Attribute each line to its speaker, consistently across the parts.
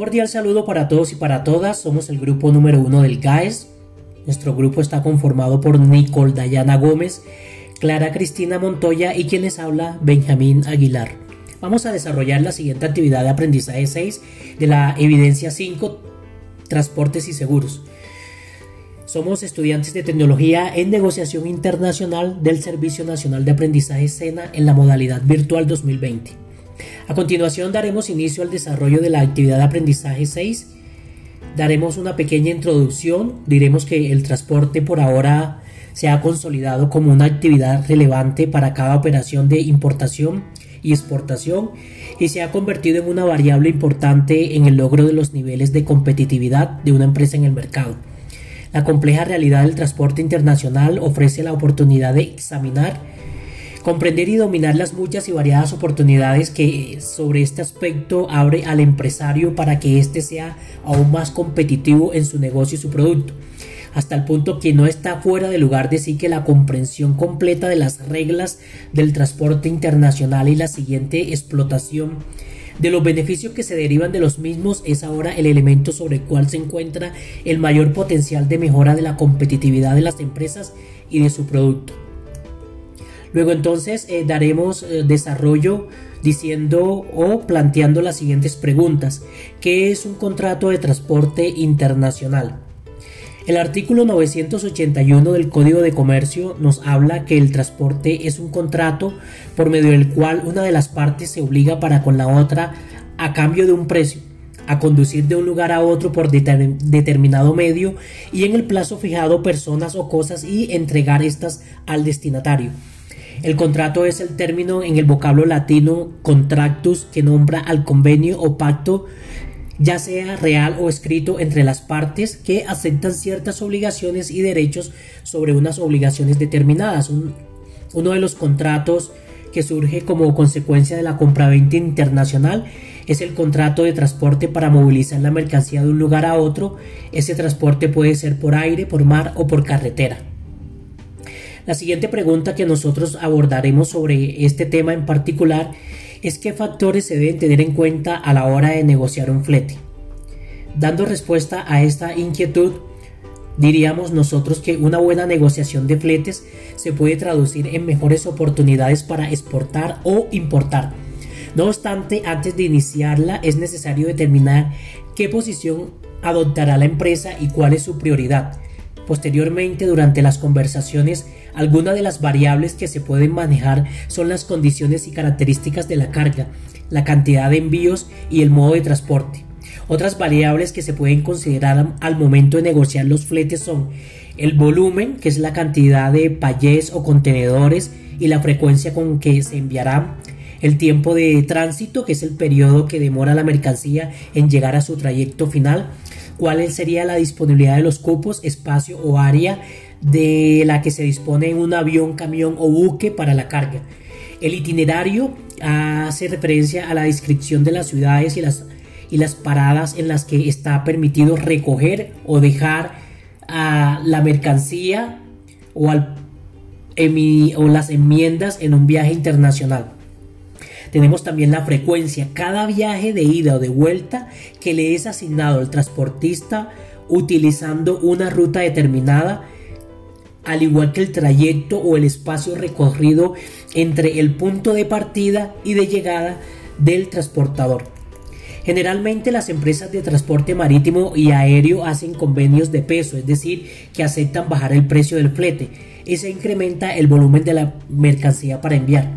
Speaker 1: Cordial saludo para todos y para todas. Somos el grupo número uno del GAES. Nuestro grupo está conformado por Nicole Dayana Gómez, Clara Cristina Montoya y quienes habla Benjamín Aguilar. Vamos a desarrollar la siguiente actividad de aprendizaje 6 de la evidencia 5, transportes y seguros. Somos estudiantes de tecnología en negociación internacional del Servicio Nacional de Aprendizaje SENA en la modalidad virtual 2020. A continuación daremos inicio al desarrollo de la actividad de aprendizaje 6. Daremos una pequeña introducción, diremos que el transporte por ahora se ha consolidado como una actividad relevante para cada operación de importación y exportación y se ha convertido en una variable importante en el logro de los niveles de competitividad de una empresa en el mercado. La compleja realidad del transporte internacional ofrece la oportunidad de examinar, comprender y dominar las muchas y variadas oportunidades que sobre este aspecto abre al empresario para que éste sea aún más competitivo en su negocio y su producto hasta el punto que no está fuera de lugar de sí que la comprensión completa de las reglas del transporte internacional y la siguiente explotación de los beneficios que se derivan de los mismos es ahora el elemento sobre el cual se encuentra el mayor potencial de mejora de la competitividad de las empresas y de su producto. Luego entonces eh, daremos eh, desarrollo diciendo o planteando las siguientes preguntas. ¿Qué es un contrato de transporte internacional? El artículo 981 del Código de Comercio nos habla que el transporte es un contrato por medio del cual una de las partes se obliga para con la otra a cambio de un precio a conducir de un lugar a otro por determinado medio y en el plazo fijado personas o cosas y entregar estas al destinatario. El contrato es el término en el vocablo latino contractus que nombra al convenio o pacto ya sea real o escrito entre las partes que aceptan ciertas obligaciones y derechos sobre unas obligaciones determinadas. uno de los contratos que surge como consecuencia de la compraventa internacional es el contrato de transporte para movilizar la mercancía de un lugar a otro. Ese transporte puede ser por aire, por mar o por carretera. La siguiente pregunta que nosotros abordaremos sobre este tema en particular es qué factores se deben tener en cuenta a la hora de negociar un flete. Dando respuesta a esta inquietud, diríamos nosotros que una buena negociación de fletes se puede traducir en mejores oportunidades para exportar o importar. No obstante, antes de iniciarla es necesario determinar qué posición adoptará la empresa y cuál es su prioridad. Posteriormente, durante las conversaciones, algunas de las variables que se pueden manejar son las condiciones y características de la carga, la cantidad de envíos y el modo de transporte. Otras variables que se pueden considerar al momento de negociar los fletes son el volumen, que es la cantidad de payés o contenedores y la frecuencia con que se enviará, el tiempo de tránsito, que es el periodo que demora la mercancía en llegar a su trayecto final, cuál sería la disponibilidad de los cupos, espacio o área de la que se dispone un avión, camión o buque para la carga. El itinerario hace referencia a la descripción de las ciudades y las, y las paradas en las que está permitido recoger o dejar a la mercancía o, al, o las enmiendas en un viaje internacional. Tenemos también la frecuencia, cada viaje de ida o de vuelta que le es asignado al transportista utilizando una ruta determinada, al igual que el trayecto o el espacio recorrido entre el punto de partida y de llegada del transportador. Generalmente las empresas de transporte marítimo y aéreo hacen convenios de peso, es decir, que aceptan bajar el precio del flete y se incrementa el volumen de la mercancía para enviar.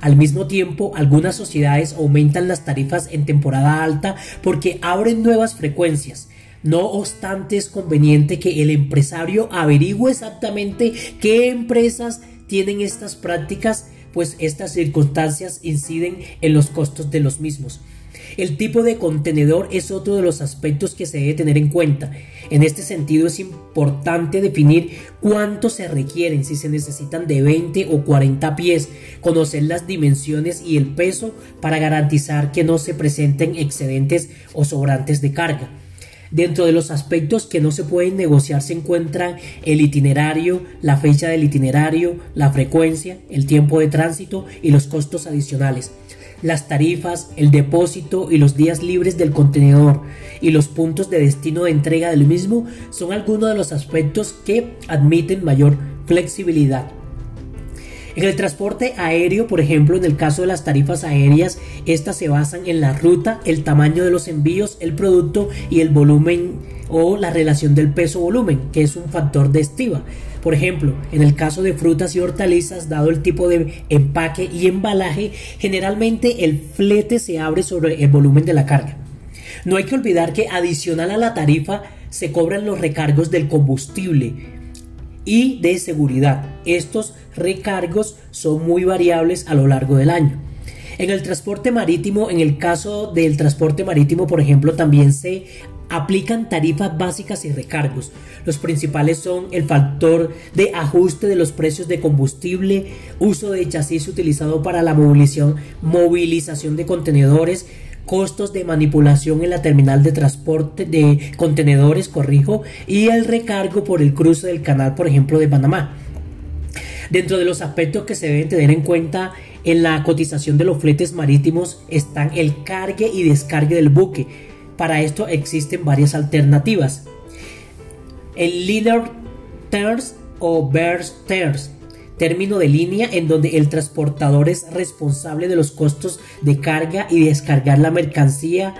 Speaker 1: Al mismo tiempo, algunas sociedades aumentan las tarifas en temporada alta porque abren nuevas frecuencias. No obstante, es conveniente que el empresario averigüe exactamente qué empresas tienen estas prácticas, pues estas circunstancias inciden en los costos de los mismos. El tipo de contenedor es otro de los aspectos que se debe tener en cuenta. En este sentido es importante definir cuánto se requieren, si se necesitan de 20 o 40 pies, conocer las dimensiones y el peso para garantizar que no se presenten excedentes o sobrantes de carga. Dentro de los aspectos que no se pueden negociar se encuentran el itinerario, la fecha del itinerario, la frecuencia, el tiempo de tránsito y los costos adicionales. las tarifas, el depósito y los días libres del contenedor y los puntos de destino de entrega del mismo son algunos de los aspectos que admiten mayor flexibilidad. En el transporte aéreo, por ejemplo, en el caso de las tarifas aéreas, estas se basan en la ruta, el tamaño de los envíos, el producto y el volumen o la relación del peso-volumen, que es un factor de estiva. Por ejemplo, en el caso de frutas y hortalizas, dado el tipo de empaque y embalaje, generalmente el flete se abre sobre el volumen de la carga. No hay que olvidar que adicional a la tarifa se cobran los recargos del combustible, y de seguridad. Estos recargos son muy variables a lo largo del año. En el transporte marítimo, en el caso del transporte marítimo, por ejemplo, también se aplican tarifas básicas y recargos. Los principales son el factor de ajuste de los precios de combustible, uso de chasis utilizado para la movilización, movilización de contenedores, costos de manipulación en la terminal de transporte de contenedores, corrijo, y el recargo por el cruce del canal, por ejemplo, de Panamá. Dentro de los aspectos que se deben tener en cuenta en la cotización de los fletes marítimos están el cargue y descargue del buque. Para esto existen varias alternativas. El linear terms o burst terms término de línea en donde el transportador es responsable de los costos de carga y descargar la mercancía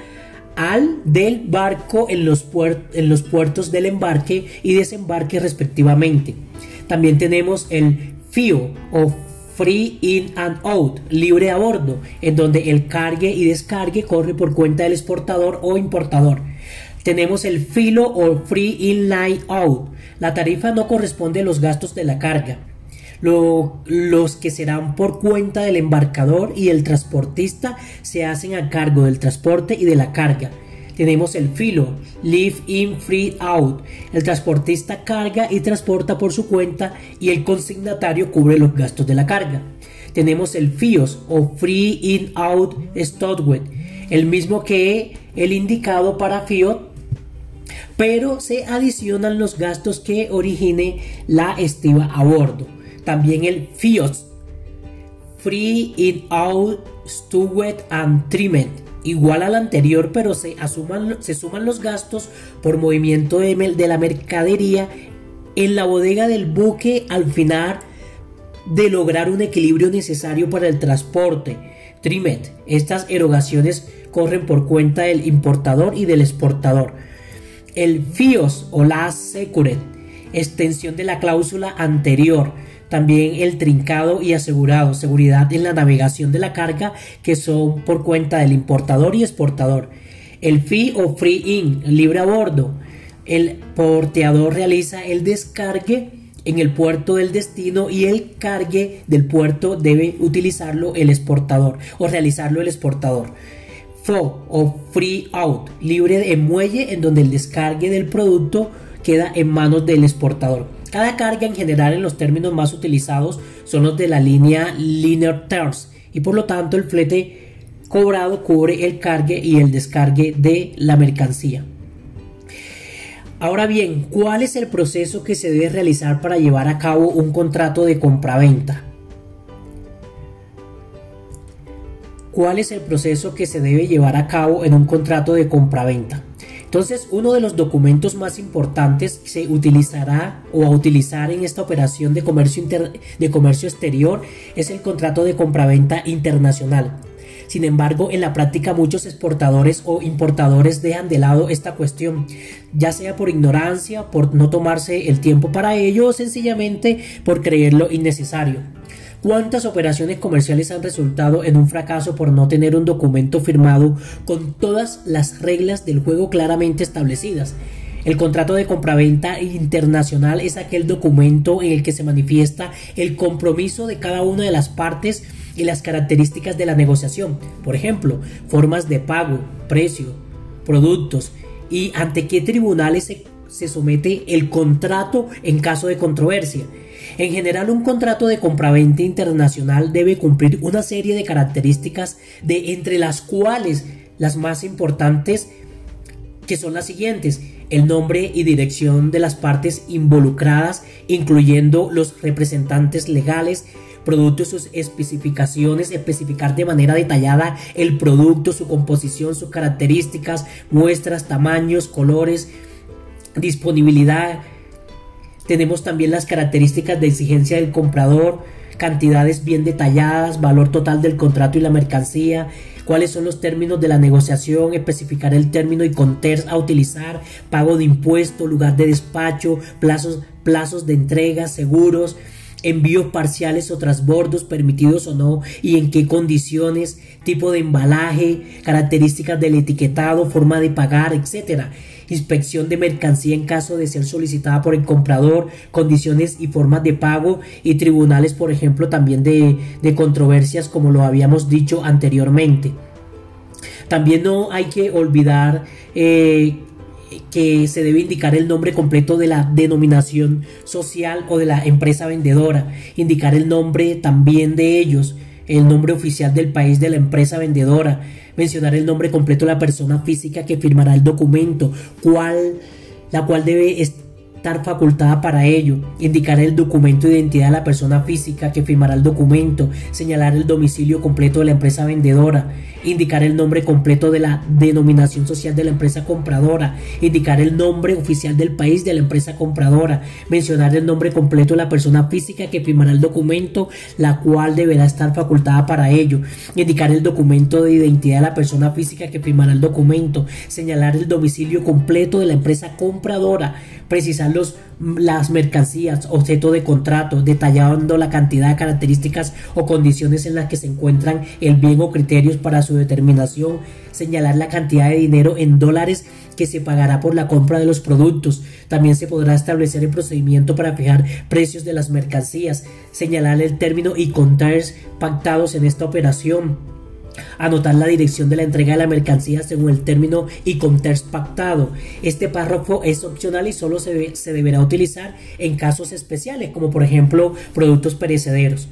Speaker 1: al del barco en los, en los puertos del embarque y desembarque respectivamente. También tenemos el FIO o Free In and Out, libre a bordo, en donde el cargue y descargue corre por cuenta del exportador o importador. Tenemos el FILO o Free In Line Out. La tarifa no corresponde a los gastos de la carga los que serán por cuenta del embarcador y el transportista se hacen a cargo del transporte y de la carga. Tenemos el filo, Leave in, free out. El transportista carga y transporta por su cuenta y el consignatario cubre los gastos de la carga. Tenemos el FIOS o Free In Out Stowed, el mismo que el indicado para FIOT, pero se adicionan los gastos que origine la estiva a bordo también el FIOS, Free In Out Stowed and Trimmed, igual al anterior, pero se, se suman los gastos por movimiento de, de la mercadería en la bodega del buque al final de lograr un equilibrio necesario para el transporte. Trimet. Estas erogaciones corren por cuenta del importador y del exportador. El FIOS o la Secured, extensión de la cláusula anterior, también el trincado y asegurado, seguridad en la navegación de la carga que son por cuenta del importador y exportador. El fee o free in, libre a bordo. El porteador realiza el descargue en el puerto del destino y el cargue del puerto debe utilizarlo el exportador o realizarlo el exportador. Flow o free out, libre de muelle en donde el descargue del producto queda en manos del exportador. Cada carga en general en los términos más utilizados son los de la línea Linear Terms y por lo tanto el flete cobrado cubre el cargue y el descargue de la mercancía. Ahora bien, ¿cuál es el proceso que se debe realizar para llevar a cabo un contrato de compraventa? ¿Cuál es el proceso que se debe llevar a cabo en un contrato de compraventa? Entonces, uno de los documentos más importantes que se utilizará o a utilizar en esta operación de comercio, de comercio exterior es el contrato de compraventa internacional. Sin embargo, en la práctica muchos exportadores o importadores dejan de lado esta cuestión, ya sea por ignorancia, por no tomarse el tiempo para ello o sencillamente por creerlo innecesario. ¿Cuántas operaciones comerciales han resultado en un fracaso por no tener un documento firmado con todas las reglas del juego claramente establecidas? El contrato de compraventa internacional es aquel documento en el que se manifiesta el compromiso de cada una de las partes y las características de la negociación. Por ejemplo, formas de pago, precio, productos y ante qué tribunales se, somete el contrato en caso de controversia. En general, un contrato de compraventa internacional debe cumplir una serie de características de entre las cuales las más importantes que son las siguientes, el nombre y dirección de las partes involucradas, incluyendo los representantes legales, producto, sus especificaciones, especificar de manera detallada el producto, su composición, sus características, muestras, tamaños, colores, disponibilidad. Tenemos también las características de exigencia del comprador, cantidades bien detalladas, valor total del contrato y la mercancía, cuáles son los términos de la negociación, especificar el término y conters a utilizar, pago de impuesto, lugar de despacho, plazos, plazos de entrega, seguros, envíos parciales o transbordos permitidos o no y en qué condiciones, tipo de embalaje, características del etiquetado, forma de pagar, etcétera inspección de mercancía en caso de ser solicitada por el comprador, condiciones y formas de pago y tribunales, por ejemplo, también de, controversias como lo habíamos dicho anteriormente. También no hay que olvidar eh, que se debe indicar el nombre completo de la denominación social o de la empresa vendedora, indicar el nombre también de ellos, el nombre oficial del país de la empresa vendedora, mencionar el nombre completo de la persona física que firmará el documento, cuál, la cual debe estar facultada para ello, indicar el documento de identidad de la persona física que firmará el documento, señalar el domicilio completo de la empresa vendedora, indicar el nombre completo de la denominación social de la empresa compradora, indicar el nombre oficial del país de la empresa compradora, mencionar el nombre completo de la persona física que firmará el documento, la cual deberá estar facultada para ello, indicar el documento de identidad de la persona física que firmará el documento, señalar el domicilio completo de la empresa compradora, precisar los las mercancías, objeto de contrato, detallando la cantidad de características o condiciones en las que se encuentran el bien o criterios para su determinación, señalar la cantidad de dinero en dólares que se pagará por la compra de los productos. También se podrá establecer el procedimiento para fijar precios de las mercancías, señalar el término y contares pactados en esta operación anotar la dirección de la entrega de la mercancía según el término y contexto pactado. Este párrafo es opcional y solo se, se deberá utilizar en casos especiales, como por ejemplo productos perecederos.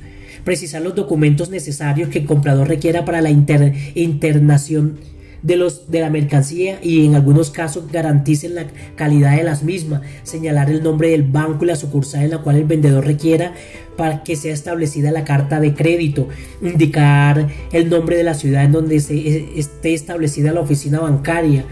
Speaker 1: Precisar los documentos necesarios que el comprador requiera para la internación de, los, de la mercancía y en algunos casos garanticen la calidad de las mismas, señalar el nombre del banco y la sucursal en la cual el vendedor requiera para que sea establecida la carta de crédito, indicar el nombre de la ciudad en donde se, eh, esté establecida la oficina bancaria,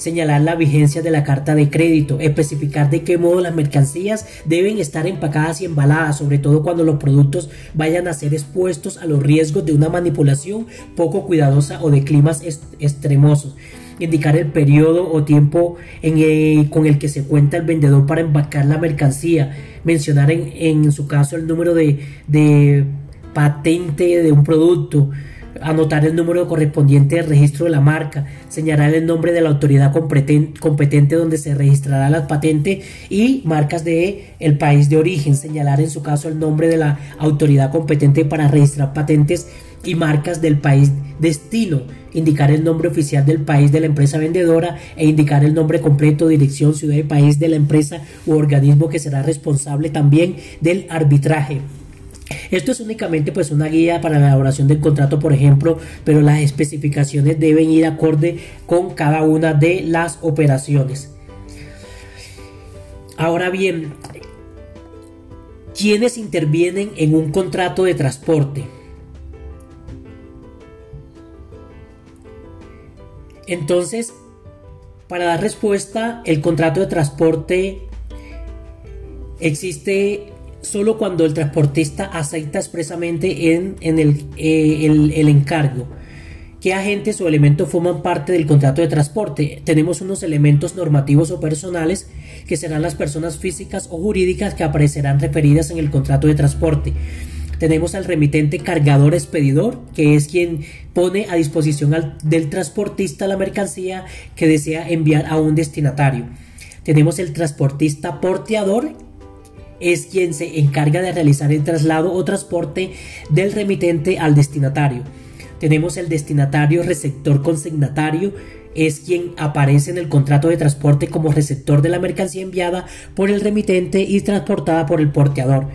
Speaker 1: señalar la vigencia de la carta de crédito, especificar de qué modo las mercancías deben estar empacadas y embaladas, sobre todo cuando los productos vayan a ser expuestos a los riesgos de una manipulación poco cuidadosa o de climas extremosos. Indicar el periodo o tiempo en con el que se cuenta el vendedor para empacar la mercancía, mencionar en, en su caso el número de patente de un producto, anotar el número correspondiente de registro de la marca, señalar el nombre de la autoridad competente donde se registrará la patente y marcas de el país de origen, señalar en su caso el nombre de la autoridad competente para registrar patentes y marcas del país destino, indicar el nombre oficial del país de la empresa vendedora e indicar el nombre completo, dirección, ciudad y país de la empresa u organismo que será responsable también del arbitraje. Esto es únicamente pues una guía para la elaboración del contrato, por ejemplo, pero las especificaciones deben ir acorde con cada una de las operaciones. Ahora bien, ¿quiénes intervienen en un contrato de transporte? Entonces, para dar respuesta, el contrato de transporte existe solo cuando el transportista acepta expresamente en, eh, el, encargo. ¿Qué agentes o elementos forman parte del contrato de transporte? Tenemos unos elementos normativos o personales que serán las personas físicas o jurídicas que aparecerán referidas en el contrato de transporte. Tenemos al remitente cargador expedidor, que es quien pone a disposición del transportista la mercancía que desea enviar a un destinatario. Tenemos el transportista porteador, es quien se encarga de realizar el traslado o transporte del remitente al destinatario. Tenemos el destinatario receptor consignatario, es quien aparece en el contrato de transporte como receptor de la mercancía enviada por el remitente y transportada por el porteador.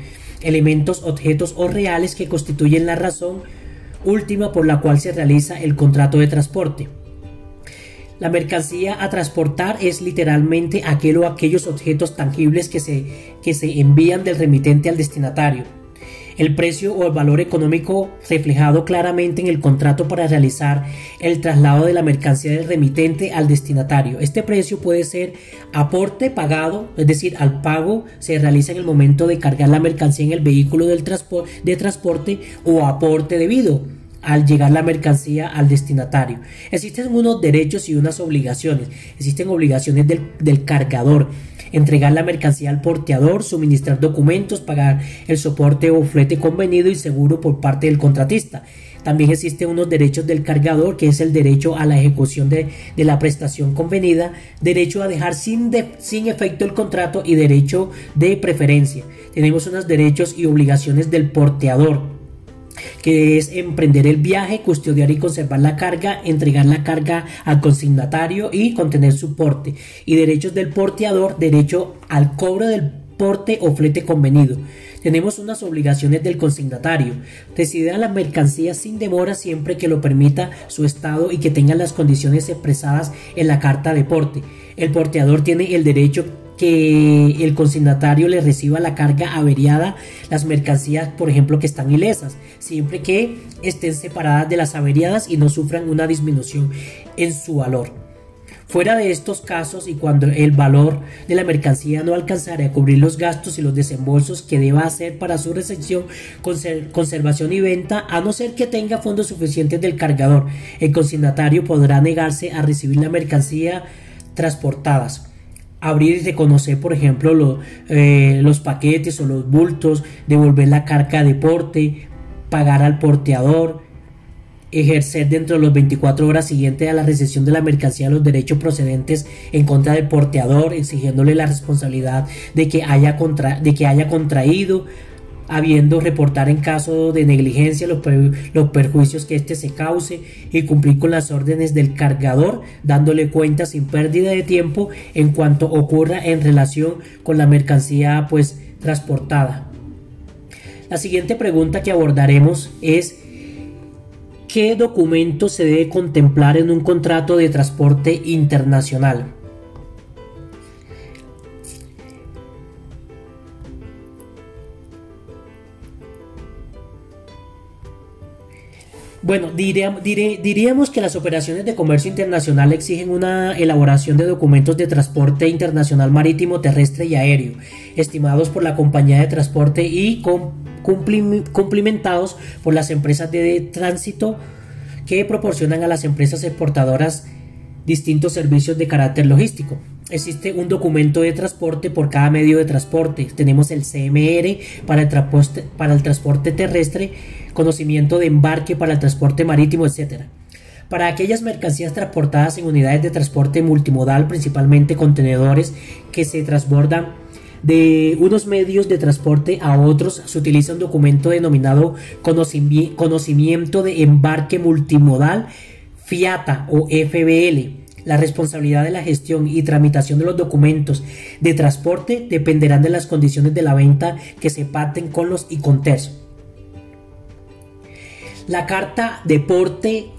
Speaker 1: Elementos, objetos o reales que constituyen la razón última por la cual se realiza el contrato de transporte. La mercancía a transportar es literalmente aquel o aquellos objetos tangibles que se, que se envían del remitente al destinatario. el precio o el valor económico reflejado claramente en el contrato para realizar el traslado de la mercancía del remitente al destinatario. Este precio puede ser aporte pagado, es decir, al pago se realiza en el momento de cargar la mercancía en el vehículo del de transporte o aporte debido al llegar la mercancía al destinatario. Existen unos derechos y unas obligaciones. Existen obligaciones del, cargador entregar la mercancía al porteador, suministrar documentos, pagar el soporte o flete convenido y seguro por parte del contratista. También existen unos derechos del cargador, que es el derecho a la ejecución de, la prestación convenida, derecho a dejar sin, sin efecto el contrato y derecho de preferencia. Tenemos unos derechos y obligaciones del porteador que es emprender el viaje, custodiar y conservar la carga, entregar la carga al consignatario y contener su porte. Y derechos del porteador, derecho al cobro del porte o flete convenido. Tenemos unas obligaciones del consignatario. Decide la mercancía sin demora siempre que lo permita su estado y que tenga las condiciones expresadas en la carta de porte. El porteador tiene el derecho que el consignatario le reciba la carga averiada, las mercancías, por ejemplo, que están ilesas, siempre que estén separadas de las averiadas y no sufran una disminución en su valor. Fuera de estos casos y cuando el valor de la mercancía no alcanzara a cubrir los gastos y los desembolsos que deba hacer para su recepción, conservación y venta, a no ser que tenga fondos suficientes del cargador, el consignatario podrá negarse a recibir la mercancía transportadas abrir y reconocer, por ejemplo, eh, los paquetes o los bultos, devolver la carga de porte, pagar al porteador, ejercer dentro de los 24 horas siguientes a la recepción de la mercancía los derechos procedentes en contra del porteador, exigiéndole la responsabilidad de que haya, contra, de que haya contraído habiendo reportar en caso de negligencia los, los, perjuicios que éste se cause y cumplir con las órdenes del cargador, dándole cuenta sin pérdida de tiempo en cuanto ocurra en relación con la mercancía pues transportada. La siguiente pregunta que abordaremos es ¿qué documento se debe contemplar en un contrato de transporte internacional? Bueno, diríamos que las operaciones de comercio internacional exigen una elaboración de documentos de transporte internacional marítimo, terrestre y aéreo, estimados por la compañía de transporte y cumplimentados por las empresas de tránsito que proporcionan a las empresas exportadoras distintos servicios de carácter logístico. Existe un documento de transporte por cada medio de transporte. Tenemos el CMR para el, transporte, para el transporte terrestre, conocimiento de embarque para el transporte marítimo, etc. Para aquellas mercancías transportadas en unidades de transporte multimodal, principalmente contenedores que se transbordan de unos medios de transporte a otros, se utiliza un documento denominado conocimiento de embarque multimodal FIATA o FBL. La responsabilidad de la gestión y tramitación de los documentos de transporte dependerán de las condiciones de la venta que se pacten con los ICONTES. La carta de porte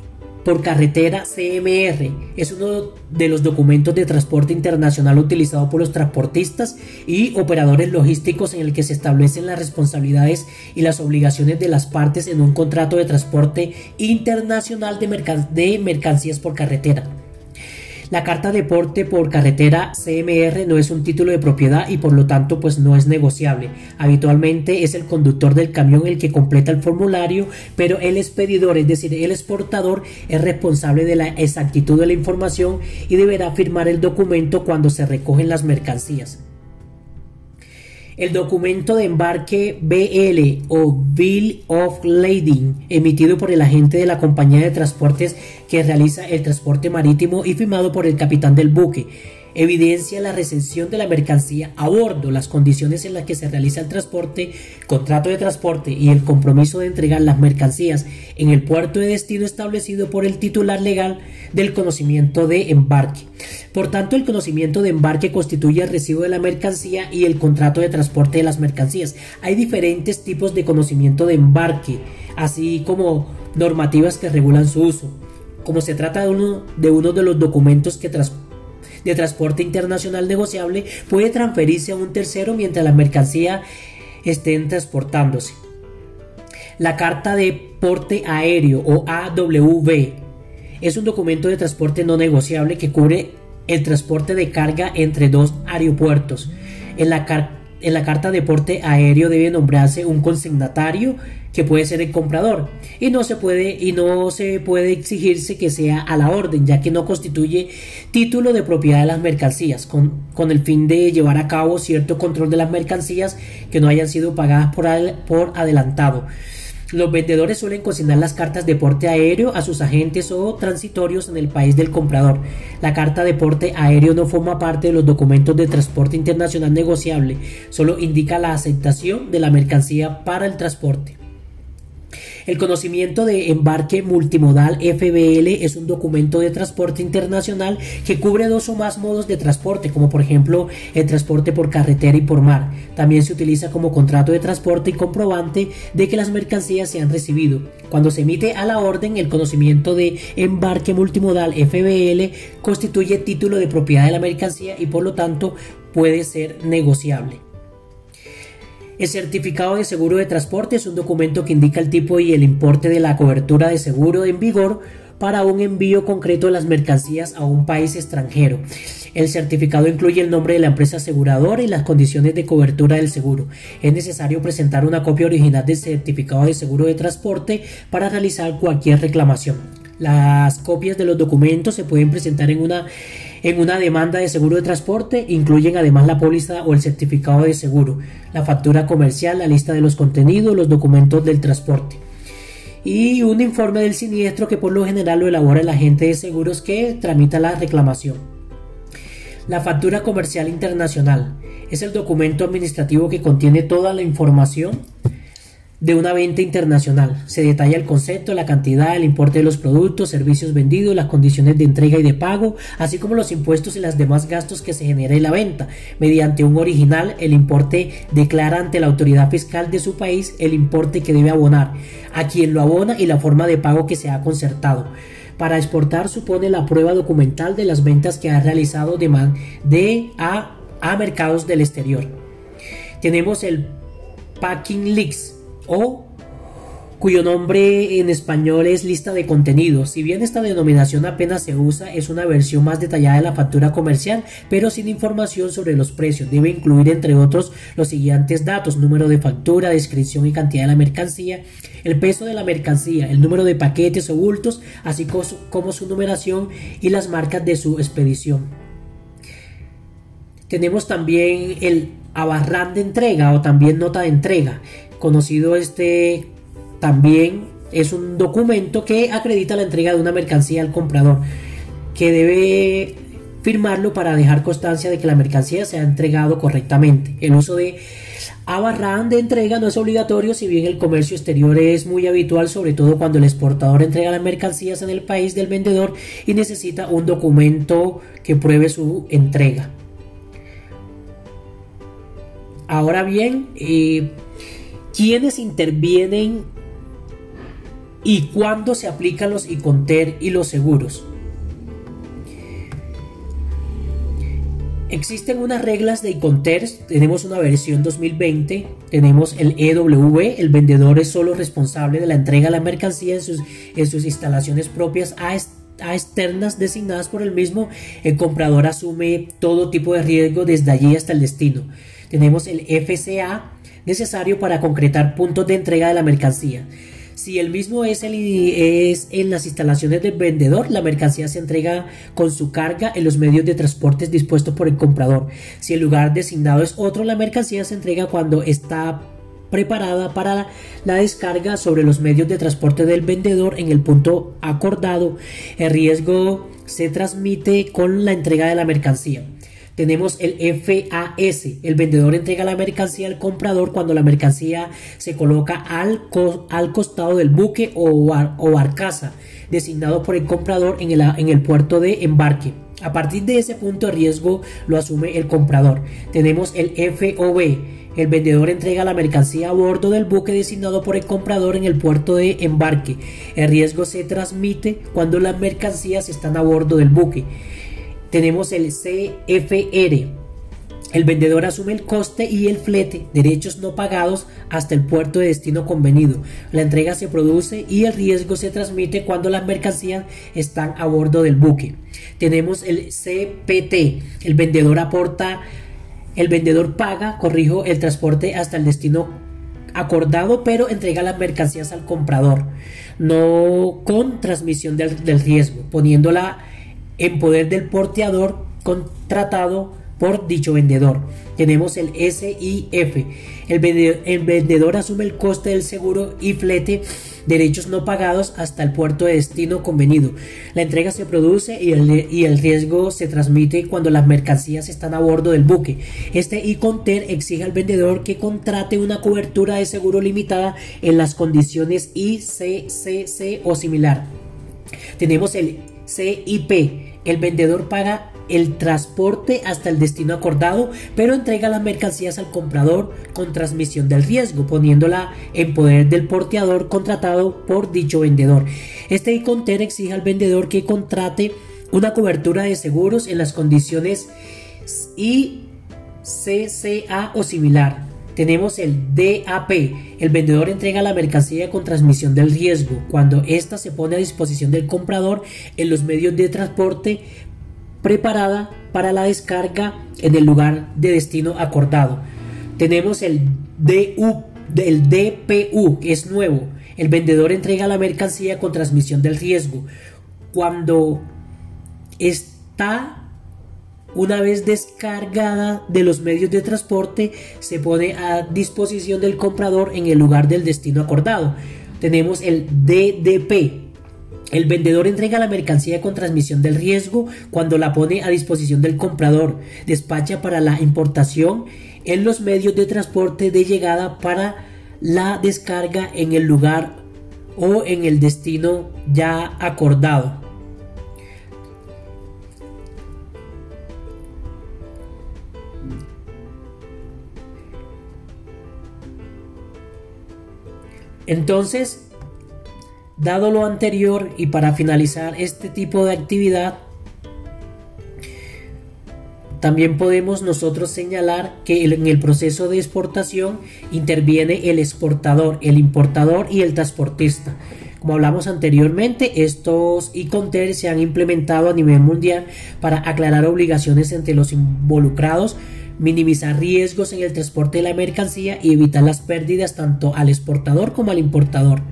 Speaker 1: por carretera CMR es uno de los documentos de transporte internacional utilizado por los transportistas y operadores logísticos en el que se establecen las responsabilidades y las obligaciones de las partes en un contrato de transporte internacional de, mercancías por carretera. La carta de porte por carretera CMR no es un título de propiedad y por lo tanto pues no es negociable. Habitualmente es el conductor del camión el que completa el formulario, pero el expedidor, es decir, el exportador, es responsable de la exactitud de la información y deberá firmar el documento cuando se recogen las mercancías. El documento de embarque BL o Bill of Lading, emitido por el agente de la compañía de transportes que realiza el transporte marítimo y firmado por el capitán del buque, evidencia la recensión de la mercancía a bordo, las condiciones en las que se realiza el transporte, contrato de transporte y el compromiso de entregar las mercancías en el puerto de destino establecido por el titular legal del conocimiento de embarque. Por tanto, el conocimiento de embarque constituye el recibo de la mercancía y el contrato de transporte de las mercancías. Hay diferentes tipos de conocimiento de embarque, así como normativas que regulan su uso. Como se trata de uno de, uno de los documentos que transportan de transporte internacional negociable puede transferirse a un tercero mientras la mercancía estén transportándose. La carta de porte aéreo o AWB es un documento de transporte no negociable que cubre el transporte de carga entre dos aeropuertos. En la, en la carta de porte aéreo debe nombrarse un consignatario que puede ser el comprador. Y no se puede y no se puede exigirse que sea a la orden ya que no constituye título de propiedad de las mercancías con, con el fin de llevar a cabo cierto control de las mercancías que no hayan sido pagadas por, por adelantado los vendedores suelen consignar las cartas de porte aéreo a sus agentes o transitorios en el país del comprador. La carta de porte aéreo no forma parte de los documentos de transporte internacional negociable, solo indica la aceptación de la mercancía para el transporte. El conocimiento de embarque multimodal FBL es un documento de transporte internacional que cubre dos o más modos de transporte, como por ejemplo el transporte por carretera y por mar. También se utiliza como contrato de transporte y comprobante de que las mercancías se han recibido. Cuando se emite a la orden, el conocimiento de embarque multimodal FBL constituye título de propiedad de la mercancía y por lo tanto puede ser negociable. El certificado de seguro de transporte es un documento que indica el tipo y el importe de la cobertura de seguro en vigor para un envío concreto de las mercancías a un país extranjero. El certificado incluye el nombre de la empresa aseguradora y las condiciones de cobertura del seguro. Es necesario presentar una copia original del certificado de seguro de transporte para realizar cualquier reclamación. Las copias de los documentos se pueden presentar en una en una demanda de seguro de transporte incluyen además la póliza o el certificado de seguro, la factura comercial, la lista de los contenidos, los documentos del transporte y un informe del siniestro que por lo general lo elabora el agente de seguros que tramita la reclamación. La factura comercial internacional es el documento administrativo que contiene toda la información de una venta internacional. Se detalla el concepto, la cantidad, el importe de los productos, servicios vendidos, las condiciones de entrega y de pago, así como los impuestos y los demás gastos que se genera en la venta. Mediante un original, el importe declara ante la autoridad fiscal de su país el importe que debe abonar, a quien lo abona y la forma de pago que se ha concertado. Para exportar supone la prueba documental de las ventas que ha realizado de, de a, a mercados del exterior. Tenemos el Packing Leaks o cuyo nombre en español es lista de contenidos. Si bien esta denominación apenas se usa, es una versión más detallada de la factura comercial, pero sin información sobre los precios. Debe incluir, entre otros, los siguientes datos, número de factura, descripción y cantidad de la mercancía, el peso de la mercancía, el número de paquetes o bultos, así como su numeración y las marcas de su expedición. Tenemos también el abarrán de entrega o también nota de entrega conocido este también es un documento que acredita la entrega de una mercancía al comprador que debe firmarlo para dejar constancia de que la mercancía se ha entregado correctamente. El uso de Abarran de entrega no es obligatorio, si bien el comercio exterior es muy habitual, sobre todo cuando el exportador entrega las mercancías en el país del vendedor y necesita un documento que pruebe su entrega. Ahora bien, eh, quiénes intervienen y cuándo se aplican los ICONTER y los seguros. Existen unas reglas de ICONTER, tenemos una versión 2020, tenemos el EW, el vendedor es solo responsable de la entrega de la mercancía en sus, en sus instalaciones propias a, a externas designadas por el mismo, el comprador asume todo tipo de riesgo desde allí hasta el destino. Tenemos el FCA, necesario para concretar puntos de entrega de la mercancía. Si el mismo es, es en las instalaciones del vendedor, la mercancía se entrega con su carga en los medios de transporte dispuestos por el comprador. Si el lugar designado es otro, la mercancía se entrega cuando está preparada para la descarga sobre los medios de transporte del vendedor en el punto acordado. El riesgo se transmite con la entrega de la mercancía. Tenemos el FAS, el vendedor entrega la mercancía al comprador cuando la mercancía se coloca al, al costado del buque o, o, barcaza designado por el comprador en el, en el puerto de embarque. A partir de ese punto de riesgo lo asume el comprador. Tenemos el FOB, el vendedor entrega la mercancía a bordo del buque designado por el comprador en el puerto de embarque. El riesgo se transmite cuando las mercancías están a bordo del buque tenemos el CFR, El vendedor asume el coste y el flete, derechos no pagados hasta el puerto de destino convenido. La entrega se produce y el riesgo se transmite cuando las mercancías están a bordo del buque. Tenemos el CPT. El vendedor aporta, el vendedor paga, corrijo, el transporte hasta el destino acordado, pero entrega las mercancías al comprador, no con transmisión del, riesgo, poniéndola en poder del porteador contratado por dicho vendedor. Tenemos el SIF. El vendedor, el vendedor, asume el coste del seguro y flete, derechos no pagados hasta el puerto de destino convenido. La entrega se produce y el, y el riesgo se transmite cuando las mercancías están a bordo del buque. Este ICONTER exige al vendedor que contrate una cobertura de seguro limitada en las condiciones ICCC o similar. Tenemos el CIP. El vendedor paga el transporte hasta el destino acordado, pero entrega las mercancías al comprador con transmisión del riesgo, poniéndola en poder del porteador contratado por dicho vendedor. Este conter exige al vendedor que contrate una cobertura de seguros en las condiciones ICCA o similar. Tenemos el DAP. El vendedor entrega la mercancía con transmisión del riesgo cuando ésta se pone a disposición del comprador en los medios de transporte preparada para la descarga en el lugar de destino acordado. Tenemos el DU, del DPU, que es nuevo. El vendedor entrega la mercancía con transmisión del riesgo. Cuando está una vez descargada de los medios de transporte, se pone a disposición del comprador en el lugar del destino acordado. Tenemos el DDP, el vendedor entrega la mercancía con transmisión del riesgo cuando la pone a disposición del comprador. Despacha para la importación en los medios de transporte de llegada para la descarga en el lugar o en el destino ya acordado. Entonces, Dado lo anterior y para finalizar este tipo de actividad, también podemos nosotros señalar que en el proceso de exportación interviene el exportador, el importador y el transportista. Como hablamos anteriormente, estos e se han implementado a nivel mundial para aclarar obligaciones entre los involucrados, minimizar riesgos en el transporte de la mercancía y evitar las pérdidas tanto al exportador como al importador.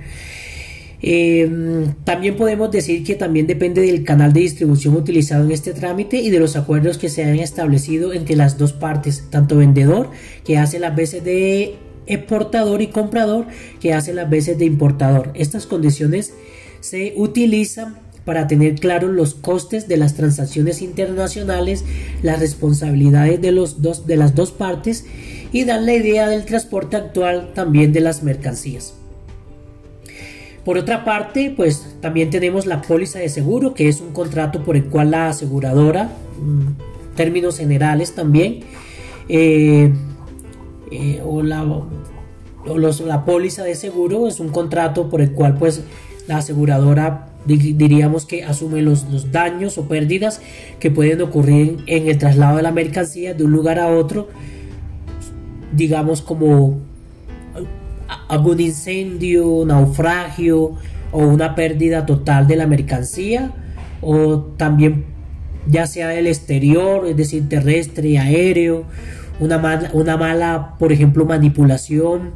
Speaker 1: Em, también podemos decir que también depende del canal de distribución utilizado en este trámite y de los acuerdos que se han establecido entre las dos partes, tanto vendedor que hace las veces de exportador y comprador que hace las veces de importador. Estas condiciones se utilizan para tener claros los costes de las transacciones internacionales, las responsabilidades de, los dos, de las dos partes y dar la idea del transporte actual también de las mercancías. Por otra parte, pues también tenemos la póliza de seguro, que es un contrato por el cual la aseguradora, mm, términos generales también, eh, eh, o, la, la póliza de seguro es un contrato por el cual pues la aseguradora diríamos que asume los, los, daños o pérdidas que pueden ocurrir en el traslado de la mercancía de un lugar a otro, digamos como algún incendio, naufragio o una pérdida total de la mercancía o también ya sea del exterior, es decir, terrestre, aéreo, una mala, una mala, por ejemplo, manipulación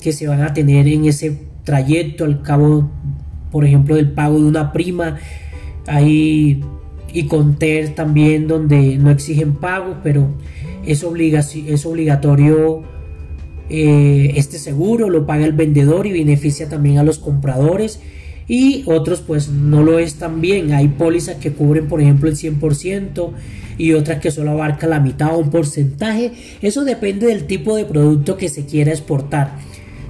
Speaker 1: que se van a tener en ese trayecto al cabo, por ejemplo, del pago de una prima. Hay y conter también donde no exigen pago, pero es, es obligatorio eh, este seguro lo paga el vendedor y beneficia también a los compradores y otros pues no lo es tan bien. Hay pólizas que cubren por ejemplo el 100% y otras que solo abarca la mitad o un porcentaje. Eso depende del tipo de producto que se quiera exportar.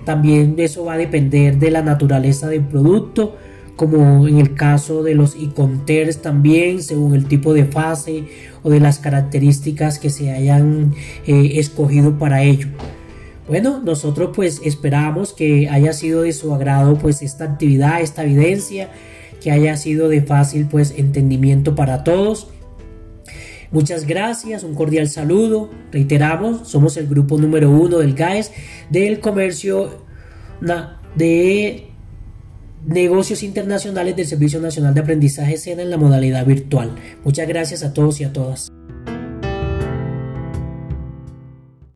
Speaker 1: También eso va a depender de la naturaleza del producto, como en el caso de los e-conters también, según el tipo de fase o de las características que se hayan eh, escogido para ello. Bueno, nosotros pues esperamos que haya sido de su agrado pues esta actividad, esta evidencia, que haya sido de fácil pues entendimiento para todos. Muchas gracias, un cordial saludo. Reiteramos, somos el grupo número uno del GAES del comercio de negocios internacionales del Servicio Nacional de Aprendizaje SENA en la modalidad virtual. Muchas gracias a todos y a todas.